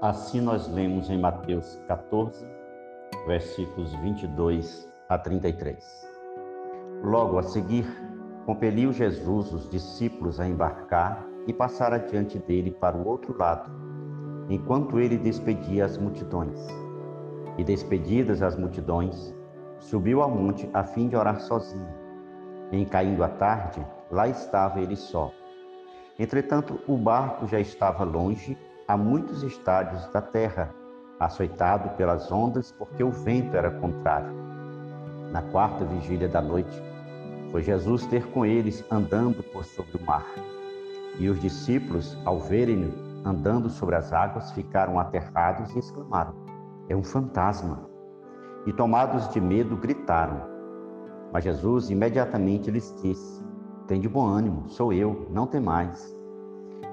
Assim nós lemos em Mateus 14, versículos 22 a 33. Logo a seguir, compeliu Jesus os discípulos a embarcar e passar adiante dele para o outro lado, enquanto ele despedia as multidões. E despedidas as multidões, subiu ao monte a fim de orar sozinho. Em caindo a tarde, lá estava ele só. Entretanto, o barco já estava longe, a muitos estádios da terra, açoitado pelas ondas, porque o vento era contrário. Na quarta vigília da noite, foi Jesus ter com eles andando por sobre o mar. E os discípulos, ao verem-no andando sobre as águas, ficaram aterrados e exclamaram: É um fantasma. E tomados de medo, gritaram. Mas Jesus imediatamente lhes disse: Tem de bom ânimo, sou eu, não temais.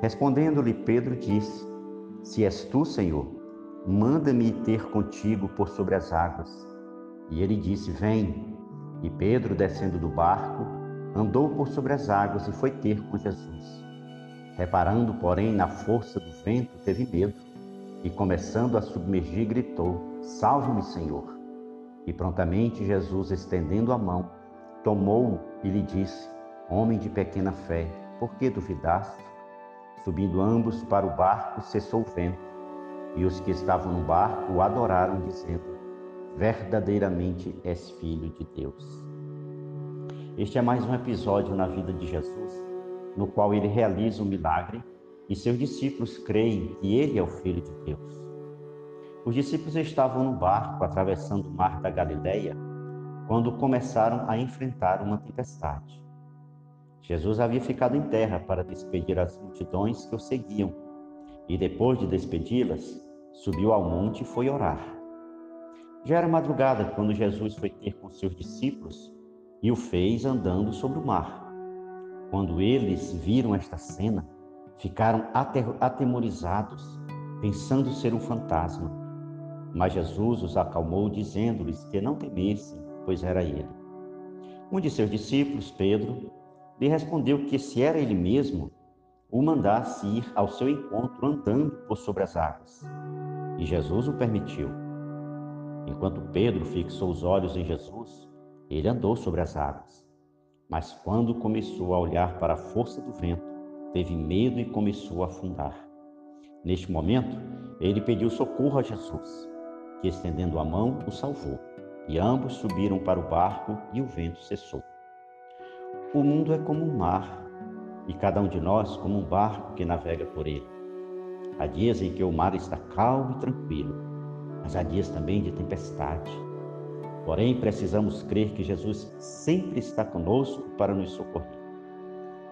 Respondendo-lhe Pedro, disse: Se és tu, Senhor, manda-me ter contigo por sobre as águas. E ele disse: Vem. E Pedro, descendo do barco, andou por sobre as águas e foi ter com Jesus. Reparando, porém, na força do vento, teve medo e, começando a submergir, gritou: Salve-me, Senhor! E prontamente Jesus, estendendo a mão, tomou-o e lhe disse: Homem de pequena fé, por que duvidaste? Subindo ambos para o barco, cessou o vento, e os que estavam no barco o adoraram, dizendo: Verdadeiramente és filho de Deus. Este é mais um episódio na vida de Jesus no qual ele realiza um milagre e seus discípulos creem que ele é o Filho de Deus. Os discípulos estavam no barco atravessando o mar da Galileia quando começaram a enfrentar uma tempestade. Jesus havia ficado em terra para despedir as multidões que o seguiam e depois de despedi-las, subiu ao monte e foi orar. Já era madrugada quando Jesus foi ter com seus discípulos e o fez andando sobre o mar. Quando eles viram esta cena, ficaram atemorizados, pensando ser um fantasma. Mas Jesus os acalmou, dizendo-lhes que não temessem, pois era ele. Um de seus discípulos, Pedro, lhe respondeu que se era ele mesmo, o mandasse ir ao seu encontro andando por sobre as águas. E Jesus o permitiu. Enquanto Pedro fixou os olhos em Jesus, ele andou sobre as águas. Mas quando começou a olhar para a força do vento, teve medo e começou a afundar. Neste momento, ele pediu socorro a Jesus, que estendendo a mão o salvou, e ambos subiram para o barco e o vento cessou. O mundo é como um mar, e cada um de nós como um barco que navega por ele. Há dias em que o mar está calmo e tranquilo, mas há dias também de tempestade Porém, precisamos crer que Jesus sempre está conosco para nos socorrer.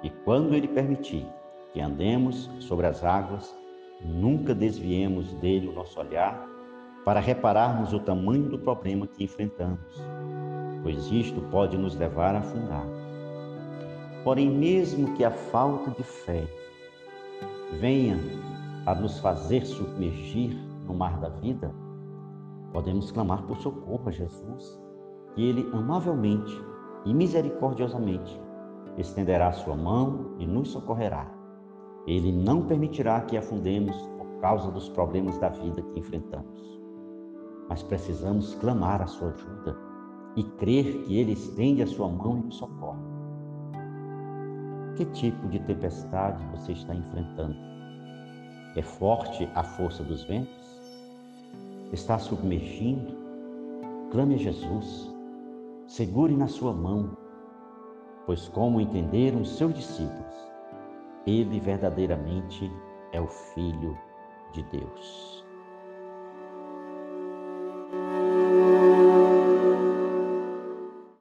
E quando Ele permitir que andemos sobre as águas, nunca desviemos dele o nosso olhar para repararmos o tamanho do problema que enfrentamos, pois isto pode nos levar a afundar. Porém, mesmo que a falta de fé venha a nos fazer submergir no mar da vida, Podemos clamar por socorro a Jesus, e Ele amavelmente e misericordiosamente estenderá sua mão e nos socorrerá. Ele não permitirá que afundemos por causa dos problemas da vida que enfrentamos. Mas precisamos clamar a sua ajuda e crer que Ele estende a sua mão e nos socorre. Que tipo de tempestade você está enfrentando? É forte a força dos ventos? está submergindo, clame a Jesus, segure na sua mão, pois, como entenderam seus discípulos, ele verdadeiramente é o Filho de Deus.